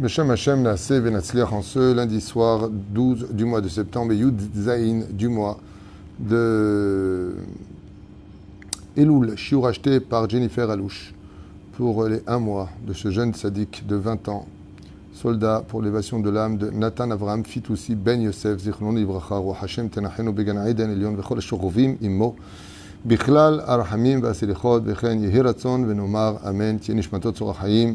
Meshem Hashem Naase Venatzliach en ce lundi soir 12 du mois de septembre et Yud Zain du mois de Elul, chiour acheté par Jennifer Alouche pour les un mois de ce jeune sadique de 20 ans, soldat pour l'évasion de l'âme de Nathan Avram Fitoussi Ben Yosef Zichlon Ibracha Roi Hashem Tenachenu Began Aiden Elion Vechol Shokhovim Immo בכלל הרחמים והסליחות וכן יהי רצון ונאמר אמן תהיה נשמתו צור החיים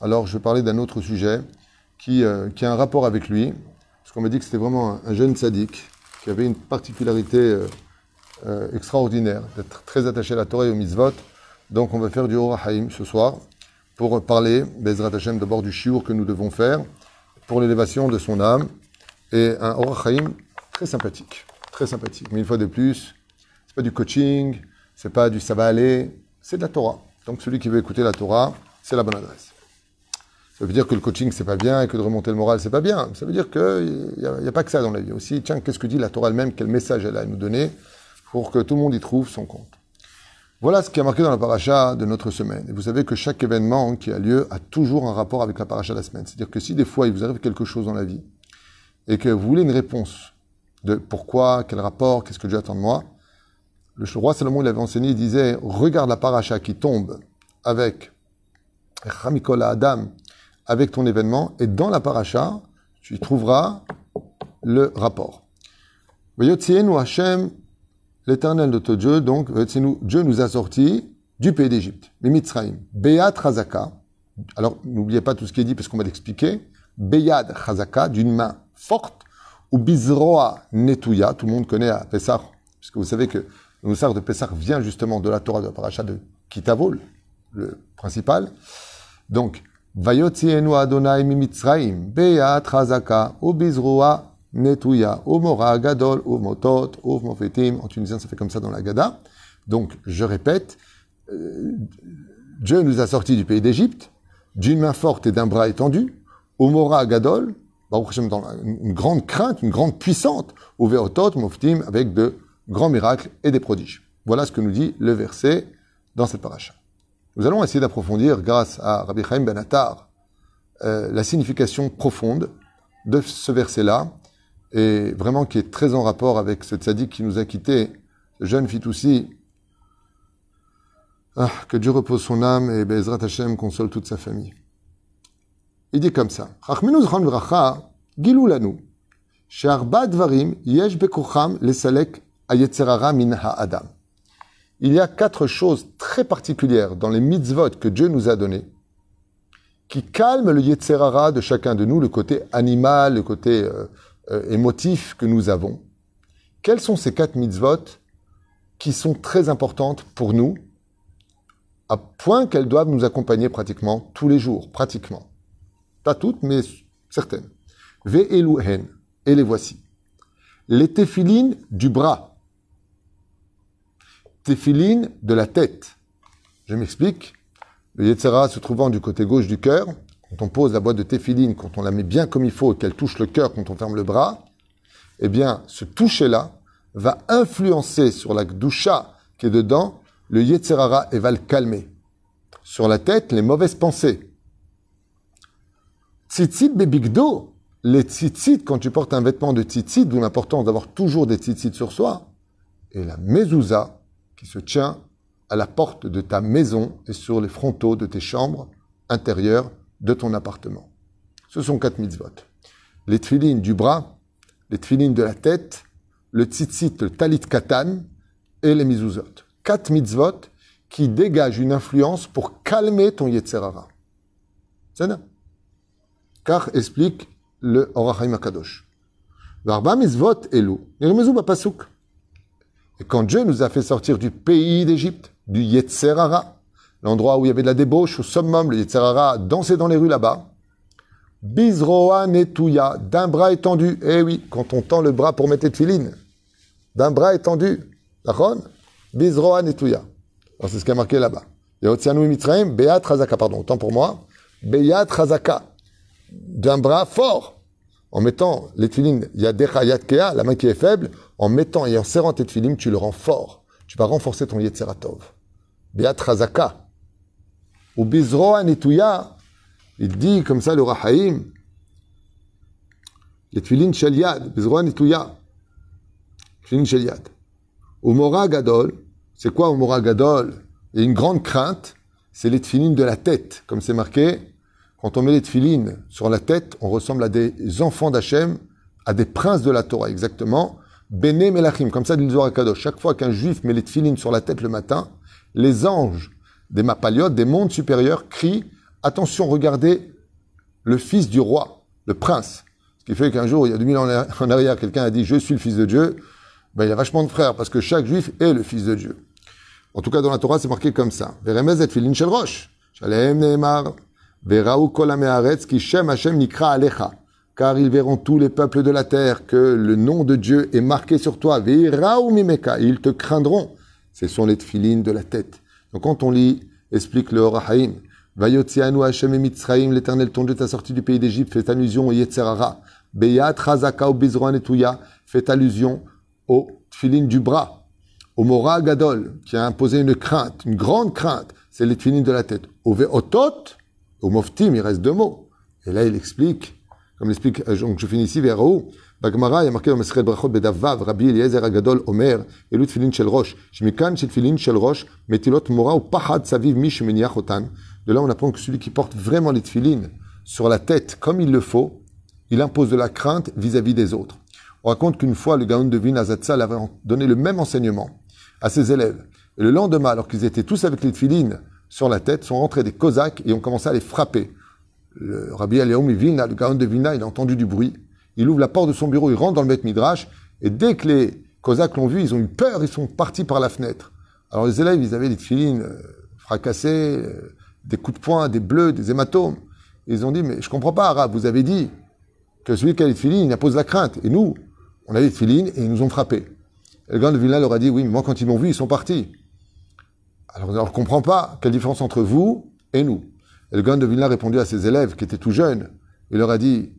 alors je vais parler d'un autre sujet qui, euh, qui, a un rapport avec lui. Parce qu'on m'a dit que c'était vraiment un, un, jeune sadique qui avait une particularité euh, euh, extraordinaire, d'être très attaché à la Torah et au mitzvot. Donc on va faire du Horahaim ce soir pour parler, Bezrat Hashem, d'abord du shiur que nous devons faire pour l'élévation de son âme. Et un Horahaim très sympathique, très sympathique. Mais une fois de plus, c'est pas du coaching, c'est pas du ça va aller, c'est de la Torah. Donc celui qui veut écouter la Torah, c'est la bonne adresse. Ça veut dire que le coaching c'est pas bien et que de remonter le moral c'est pas bien. Ça veut dire qu'il n'y a, a, pas que ça dans la vie. Aussi, tiens, qu'est-ce que dit la Torah elle-même, quel message elle a à nous donner pour que tout le monde y trouve son compte? Voilà ce qui a marqué dans la paracha de notre semaine. Et vous savez que chaque événement qui a lieu a toujours un rapport avec la paracha de la semaine. C'est-à-dire que si des fois il vous arrive quelque chose dans la vie et que vous voulez une réponse de pourquoi, quel rapport, qu'est-ce que Dieu attend de moi, le roi Salomon, il avait enseigné, il disait, regarde la paracha qui tombe avec Ramikola Adam, avec ton événement, et dans la paracha, tu y trouveras le rapport. Vayotzienu Hashem, l'éternel de ton Dieu, donc, Dieu nous a sortis du pays d'Égypte, Mimitzraim, Beyat Chazaka, alors n'oubliez pas tout ce qui est dit parce qu'on va l'expliquer, Beyad Chazaka, d'une main forte, ou Bizroa Netouya, tout le monde connaît à Pessah, puisque vous savez que le Moussar de Pessah vient justement de la Torah de la paracha de Kitavol, le principal. Donc, Vayotzienu Adonai mimitzraim, Beyat Chazaka, Ubizrua Netuya, Umora Gadol, Umotot, Mofetim. En tunisien, ça fait comme ça dans la Gada. Donc, je répète, euh, Dieu nous a sortis du pays d'Égypte, d'une main forte et d'un bras étendu, Umora Gadol, dans une grande crainte, une grande puissante, Uveotot, Mofetim, avec de grands miracles et des prodiges. Voilà ce que nous dit le verset dans cette paracha. Nous allons essayer d'approfondir, grâce à Rabbi Chaim Ben Attar, euh, la signification profonde de ce verset-là, et vraiment qui est très en rapport avec ce tzaddik qui nous a quittés, jeune Fitoussi. Ah, que Dieu repose son âme et Bezrat Hashem console toute sa famille. Il dit comme ça. Dvarim yesh bekocham lesalek min Adam. Il y a quatre choses très particulières dans les mitzvot que Dieu nous a données qui calment le Yetzerara de chacun de nous, le côté animal, le côté euh, euh, émotif que nous avons. Quelles sont ces quatre mitzvot qui sont très importantes pour nous, à point qu'elles doivent nous accompagner pratiquement tous les jours, pratiquement. Pas toutes, mais certaines. Ve'eluhen, et les voici. Les téphilines du bras téphilines de la tête. Je m'explique. Le Yetzera se trouvant du côté gauche du cœur, quand on pose la boîte de téphiline, quand on la met bien comme il faut et qu'elle touche le cœur quand on ferme le bras, eh bien, ce toucher-là va influencer sur la doucha qui est dedans le Yetzerara et va le calmer. Sur la tête, les mauvaises pensées. Tzitzit bebigdo, les tzitzit, quand tu portes un vêtement de tzitzit, d'où l'importance d'avoir toujours des tzitzit sur soi, et la mezouza, qui se tient à la porte de ta maison et sur les frontaux de tes chambres intérieures de ton appartement. Ce sont quatre mitzvot. Les tfilines du bras, les tfilines de la tête, le tzitzit, le talit katan et les mizuzot. Quatre mitzvot qui dégagent une influence pour calmer ton yetzerara. C'est ça Car explique le Orachaim Akadosh. Varba mitzvot elu. Nirmezu pasuk. Et quand Dieu nous a fait sortir du pays d'Égypte, du Yetzerara, l'endroit où il y avait de la débauche, au summum, le Yetzerara dansait dans les rues là-bas, Bizroa netouya, d'un bras étendu. Eh oui, quand on tend le bras pour mettre les filines, d'un bras étendu. D'accord Bizroa netouya. Alors c'est ce qui a marqué là-bas. Yotzianu mitzraim, beat razaka, pardon, autant pour moi. Beyat razaka, d'un bras fort. En mettant les filines, il y la main qui est faible, en mettant et en serrant tes tu le rends fort. Tu vas renforcer ton yetzeratov. Beat razaka. Ou bizroa netouya, il dit comme ça le Rahaim, les tfilin shel yad, bezroa netouya, tfilin shel yad. Umora gadol, c'est quoi Umora gadol? A une grande crainte, c'est les de la tête, comme c'est marqué. Quand on met les tfilin sur la tête, on ressemble à des enfants d'Hachem, à des princes de la Torah, exactement. Bene Melachim, comme ça dit le Kadosh. Chaque fois qu'un juif met les tfilin sur la tête le matin, les anges des Mapaliotes, des mondes supérieurs, crient Attention, regardez le fils du roi, le prince. Ce qui fait qu'un jour, il y a 2000 ans en arrière, quelqu'un a dit Je suis le fils de Dieu. Ben, il y a vachement de frères, parce que chaque juif est le fils de Dieu. En tout cas, dans la Torah, c'est marqué comme ça. Veremez et shel. Shalem. Car ils verront tous les peuples de la terre que le nom de Dieu est marqué sur toi. Ils te craindront. Ce sont les tfilines de la tête. Donc quand on lit, explique le Horahaim, Vayotzianu Hashem et Mitzraim, l'éternel ton Dieu t'a sorti du pays d'Égypte, fait allusion au Yetzerara. Beyat Razaka au Bizroan et fait allusion au tfilin du bras. Au Mora Gadol, qui a imposé une crainte, une grande crainte, c'est les tfilin de la tête. Au Veotot, au Moftim, il reste deux mots. Et là, il explique, comme l'explique, donc je finis ici, vers haut, בגמרא היה מרכיב במסכת ברכות בדף ו', רבי אליעזר הגדול אומר, אלו תפילין של ראש, שמכאן שתפילין של ראש מטילות מורא ופחד סביב מי שמניח אותן. De là, on apprend que celui qui porte vraiment les tefilines sur la tête comme il le faut, il impose de la crainte vis-à-vis des autres. On raconte qu'une fois, le Gaon de Vin Azatzal avait donné le même enseignement à ses élèves. Et le lendemain, alors qu'ils étaient tous avec les tefilines sur la tête, sont rentrés des Cosaques et ont commencé à les frapper. Le Rabbi Aleom Vilna, le Gaon de Vina, il a entendu du bruit il ouvre la porte de son bureau, il rentre dans le Beth Midrash, et dès que les Cosaques l'ont vu, ils ont eu peur, ils sont partis par la fenêtre. Alors les élèves, ils avaient des filines euh, fracassées, euh, des coups de poing, des bleus, des hématomes. ils ont dit, mais je comprends pas, arabe, vous avez dit que celui qui a les filines, il impose la crainte. Et nous, on a des filines et ils nous ont frappés. Et le grand de Vilna leur a dit, oui, mais moi, quand ils m'ont vu, ils sont partis. Alors, on ne comprend pas quelle différence entre vous et nous. Et le grand de Vilna a répondu à ses élèves qui étaient tout jeunes. Il leur a dit,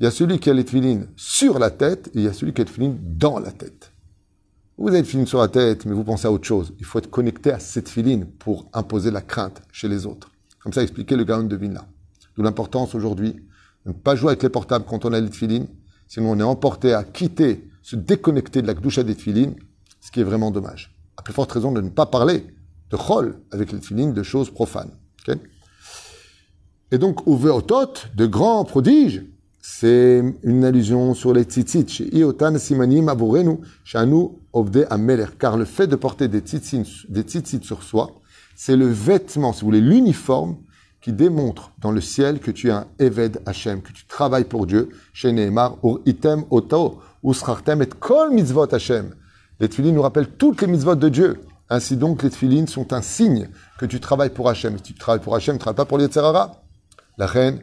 il y a celui qui a les tefilines sur la tête et il y a celui qui a les tefilines dans la tête. Vous avez les sur la tête, mais vous pensez à autre chose. Il faut être connecté à cette filine pour imposer la crainte chez les autres. Comme ça, expliquer le Gaon de Vilna. D'où l'importance aujourd'hui de ne pas jouer avec les portables quand on a les tefilines, sinon on est emporté à quitter, se déconnecter de la douche des tefilines, ce qui est vraiment dommage. À plus forte raison de ne pas parler de chol avec les tefilines, de choses profanes. et donc, au Veotot, de grands prodiges, c'est une allusion sur les tzitzit. Chez Iotan Simanim Avorenu, Shanu Ovde Ameler. Car le fait de porter des tzitzit, des tzitzit sur soi, c'est le vêtement, si vous voulez, l'uniforme qui démontre dans le ciel que tu es un Eved Hashem, que tu travailles pour Dieu. Chez Nehemar, Ur Item Oto, Usrartem et Kol Mitzvot Hashem. Les tfilines nous rappellent toutes les mitzvot de Dieu. Ainsi donc, les tfilines sont un signe que tu travailles pour Hashem. Si tu travailles pour Hashem, tu ne travailles pas pour les. La reine,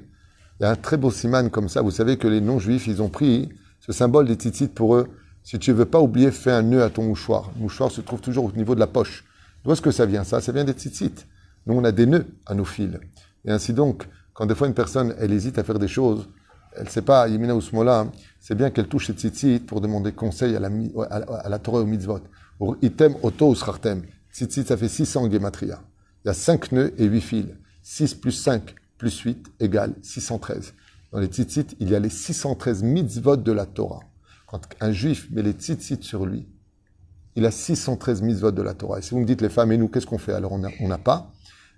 il y a un très beau siman comme ça. Vous savez que les non-juifs, ils ont pris ce symbole des tzitzit pour eux. Si tu ne veux pas oublier, fais un nœud à ton mouchoir. Le mouchoir se trouve toujours au niveau de la poche. D'où est-ce que ça vient ça? Ça vient des tzitzit. Nous, on a des nœuds à nos fils. Et ainsi donc, quand des fois une personne, elle hésite à faire des choses, elle ne sait pas, Yemina Ousmola, c'est bien qu'elle touche ses tzitzit pour demander conseil à la, à, la Torah au mitzvot. Item auto usrartem. Tzitzit, ça fait 600 gematria. Il y a 5 nœuds et 8 fils. 6 plus 5 plus 8 égale 613. Dans les tzitzit, il y a les 613 mitzvot de la Torah. Quand un juif met les tzitzit sur lui, il a 613 mitzvot de la Torah. Et si vous me dites les femmes et nous, qu'est-ce qu'on fait? Alors on n'a pas.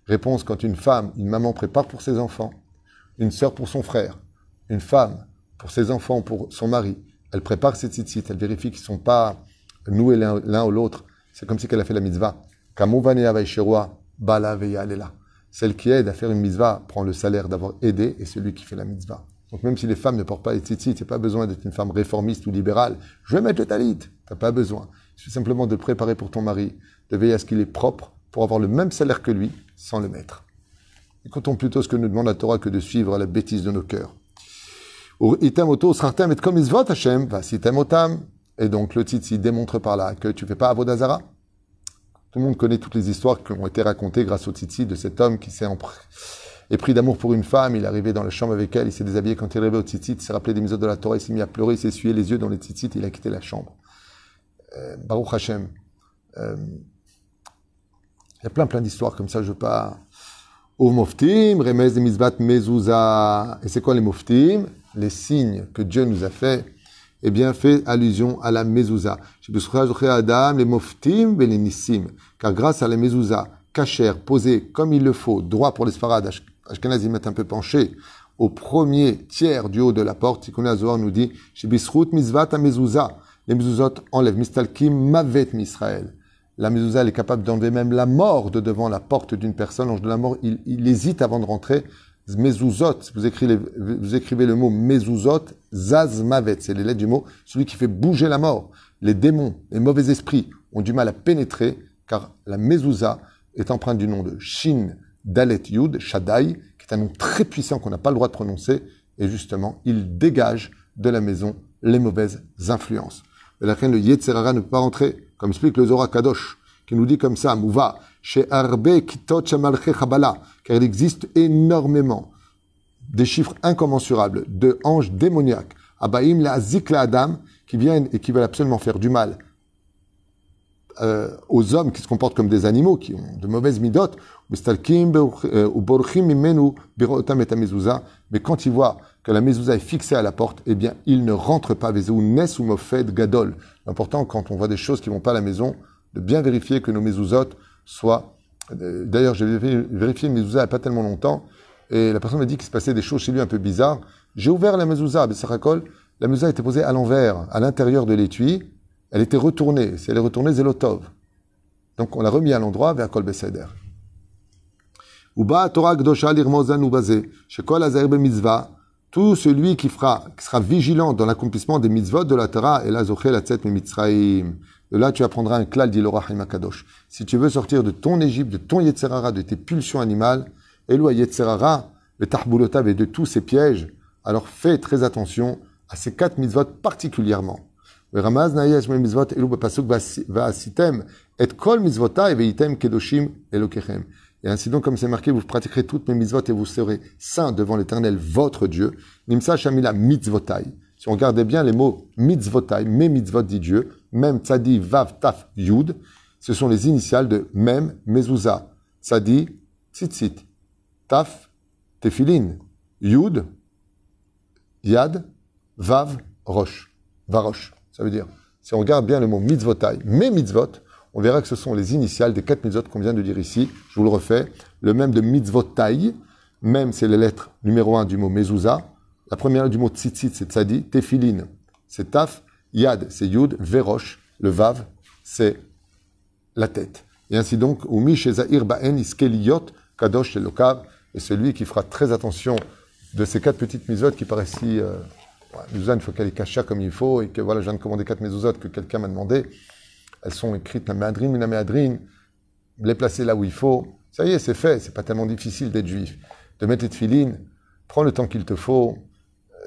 Réponse, quand une femme, une maman prépare pour ses enfants, une sœur pour son frère, une femme pour ses enfants, pour son mari, elle prépare ses tzitzit, elle vérifie qu'ils ne sont pas noués l'un ou l'autre. C'est comme si elle a fait la mitzvah. Celle qui aide à faire une mitzvah prend le salaire d'avoir aidé et celui qui fait la mitzvah. Donc même si les femmes ne portent pas les tzitzit, n'as pas besoin d'être une femme réformiste ou libérale. Je vais mettre le talit. n'as pas besoin. C'est simplement de préparer pour ton mari, de veiller à ce qu'il est propre pour avoir le même salaire que lui sans le mettre. Écoutons plutôt ce que nous demande la Torah que de suivre la bêtise de nos cœurs. Et donc le tzitzi démontre par là que tu fais pas avodazara. Tout le monde connaît toutes les histoires qui ont été racontées grâce au tzitzi de cet homme qui s'est pris d'amour pour une femme, il est arrivé dans la chambre avec elle, il s'est déshabillé quand il est arrivé au tzitzit, il s'est rappelé des mises de la Torah, il s'est mis à pleurer, il s'est essuyé les yeux dans les tzitzit, il a quitté la chambre. Euh, Baruch Hashem. Euh, il y a plein plein d'histoires comme ça, je veux pas... Au moftim, remez de mizbat. Et c'est quoi les moftim? Les signes que Dieu nous a fait, eh bien, fait allusion à la mezouza. Adam, les moftim. Car grâce à la mezouza, cachère, posée comme il le faut, droit pour les sfarad, Ashkenaz, mettent un peu penché, au premier tiers du haut de la porte, Tikkun Azor nous dit, Shibisrut mizvat mezouza. Les mezuzot enlèvent mistalkim mavet misraël. La mezouza, elle est capable d'enlever même la mort de devant la porte d'une personne. L'ange de la mort, il, hésite avant de rentrer. Mezuzot, vous écrivez, le mot mezuzot, zazmavet, c'est les lettres du mot, celui qui fait bouger la mort. Les démons, les mauvais esprits ont du mal à pénétrer, car la mezouza est empreinte du nom de Shin Dalet Yud, Shaddai, qui est un nom très puissant qu'on n'a pas le droit de prononcer, et justement, il dégage de la maison les mauvaises influences. Et la reine, le Yetzerara ne peut pas rentrer comme explique le Zohar Kadosh, qui nous dit comme ça, Mouva, chez Arbe Kitot Chabala, car il existe énormément des chiffres incommensurables de anges démoniaques, Abaim la Zikla Adam, qui viennent et qui veulent absolument faire du mal euh, aux hommes qui se comportent comme des animaux, qui ont de mauvaises midotes, euh, mais quand ils voient que la mezouza est fixée à la porte, eh bien, ils ne rentrent pas. L'important, quand on voit des choses qui vont pas à la maison, de bien vérifier que nos mezuzot soient... D'ailleurs, j'ai vérifié mezouza il n'y a pas tellement longtemps, et la personne m'a dit qu'il se passait des choses chez lui un peu bizarres. J'ai ouvert la mezouza à Bessarakol, la mezouza était posée à l'envers, à l'intérieur de l'étui, elle était retournée. Si elle est retournée, Zelotov. Donc on l'a remis à l'endroit vers Kol Beseder. Uba Torah Gdosha Lirmozan. Shekol Mitzvah tout celui qui fera, qui sera vigilant dans l'accomplissement des mitzvot de la Torah, et la zoché la tzet mitzraim. Là, tu apprendras un klal d'Ilora Kadosh. Si tu veux sortir de ton Égypte, de ton Yetzerara, de tes pulsions animales, Eloi Yetzerara, le Tahbulotav et de tous ces pièges, alors fais très attention à ces quatre mitzvot particulièrement. Et et ainsi donc, comme c'est marqué, vous pratiquerez toutes mes mitzvot et vous serez saints devant l'éternel, votre Dieu. Nimsa. Si on regardait bien les mots mitzvotai, mes mitzvot dit Dieu, même tzadi, vav, taf, yud, ce sont les initiales de mem, mezouza. Tzadi, tzitzit. Taf, tefilin. Yud, yad, vav, roche. Varoche. Ça veut dire, si on regarde bien le mot mitzvotai, mes mitzvot, on verra que ce sont les initiales des quatre mitzvot qu'on vient de dire ici. Je vous le refais. Le même de mitzvotai, même c'est les lettres numéro un du mot mezouza. La première du mot tzitzit, c'est tzadi. Tefilin, c'est taf. Yad, c'est yud. Verosh, le vav, c'est la tête. Et ainsi donc, umi shezair ba'en iskeliot kadosh lokav. Et celui qui fera très attention de ces quatre petites mitzvot qui paraissent si... Euh, il faut qu'elle est cachée comme il faut et que voilà, je viens de commander quatre mezuzot que quelqu'un m'a demandé elles sont écrites la méadrine, la méadrine, les placer là où il faut. Ça y est, c'est fait. C'est pas tellement difficile d'être juif. De mettre les tefilines, prends le temps qu'il te faut,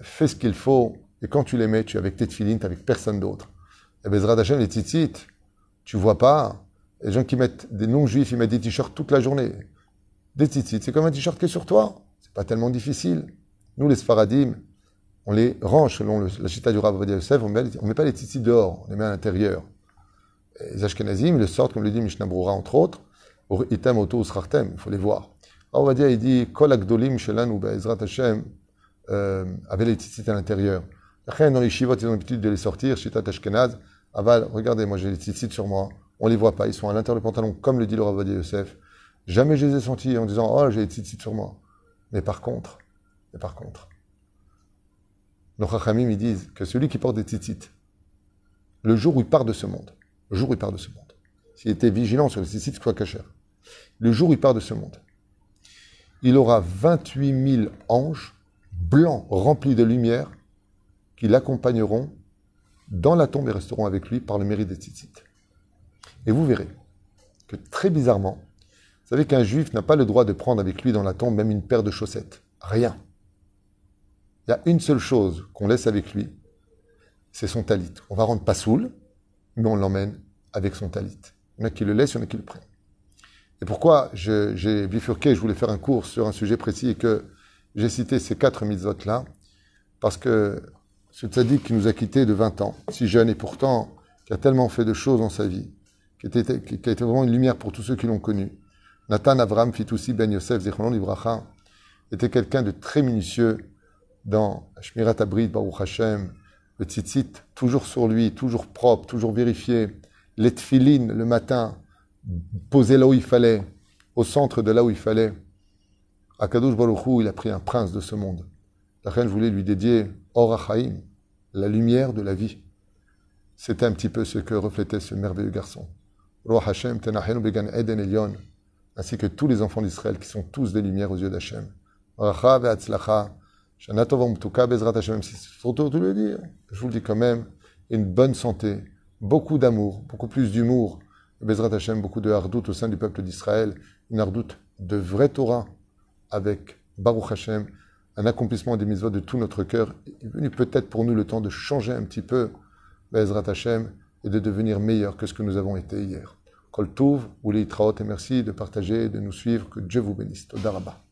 fais ce qu'il faut, et quand tu les mets, tu es avec tes tefilines, tu avec personne d'autre. Et Bezrat Hashem, les tzitzit, tu vois pas. Les gens qui mettent des non-juifs, ils mettent des t-shirts toute la journée. Des tzitzit, c'est comme un t-shirt qui est sur toi. C'est pas tellement difficile. Nous, les Sfaradim, on les range selon la chita du Rav Yosef, on ne met pas les tzitzit dehors, on les met à l'intérieur les Ashkenazim, le sortent, comme le dit Mishnah Brura, entre autres, item auto il faut les voir. on va dire, il dit, kol akdolim shelanu Hashem, euh, avait les tzitzit à l'intérieur. Après, dans les shivot, ils ont l'habitude de les sortir, shitat Ashkenaz, aval, regardez, moi j'ai les tzitzit sur moi, on les voit pas, ils sont à l'intérieur du pantalon, comme le dit le Rav Yosef. Jamais je les ai sentis en disant, oh, j'ai les tzitzit sur moi. Mais par contre, mais par contre, nos Chachamim, ils disent que celui qui porte des tzitzit, le jour où il part de ce monde, le jour où il part de ce monde. S'il était vigilant sur les sites soit caché. Le jour où il part de ce monde, il aura 28 000 anges blancs remplis de lumière qui l'accompagneront dans la tombe et resteront avec lui par le mérite des tzitzit. Et vous verrez que très bizarrement, vous savez qu'un juif n'a pas le droit de prendre avec lui dans la tombe même une paire de chaussettes. Rien. Il y a une seule chose qu'on laisse avec lui, c'est son talit. On va rendre pas saoul, mais on l'emmène avec son talit. Il y en a qui le laissent, il y en a qui le prennent. Et pourquoi j'ai bifurqué, je voulais faire un cours sur un sujet précis et que j'ai cité ces quatre mitzvot-là, parce que ce tzaddik qui nous a quittés de 20 ans, si jeune et pourtant qui a tellement fait de choses dans sa vie, qui, a été vraiment une lumière pour tous ceux qui l'ont connu. Nathan Avram Fitoussi Ben Yosef Zichronon Libracha était quelqu'un de très minutieux dans Shmirat Abrid, Baruch Hashem, le tzitzit, toujours sur lui, toujours propre, toujours vérifié, les tfilines le matin, posé là où il fallait, au centre de là où il fallait. Akadosh Baruch il a pris un prince de ce monde. La reine voulait lui dédier Orachaim, la lumière de la vie. C'était un petit peu ce que reflétait ce merveilleux garçon. Roi Hashem, Began Eden Elion, ainsi que tous les enfants d'Israël qui sont tous des lumières aux yeux d'Hachem. Racha ve'atzlacha, Shana Tova Mtuka Bezrat Hashem, si c'est trop tôt de le dire, je vous le dis quand même, une bonne santé, beaucoup d'amour, beaucoup plus d'humour, Bezrat Hashem, beaucoup de hardout au sein du peuple d'Israël, une hardout de vraie Torah, avec Baruch Hashem, un accomplissement des mitzvot de tout notre cœur. Il est venu peut-être pour nous le temps de changer un petit peu Bezrat Hashem et de devenir meilleur que ce que nous avons été hier. Kol Tov, ou et merci de partager, de nous suivre, que Dieu vous bénisse. Todarabah.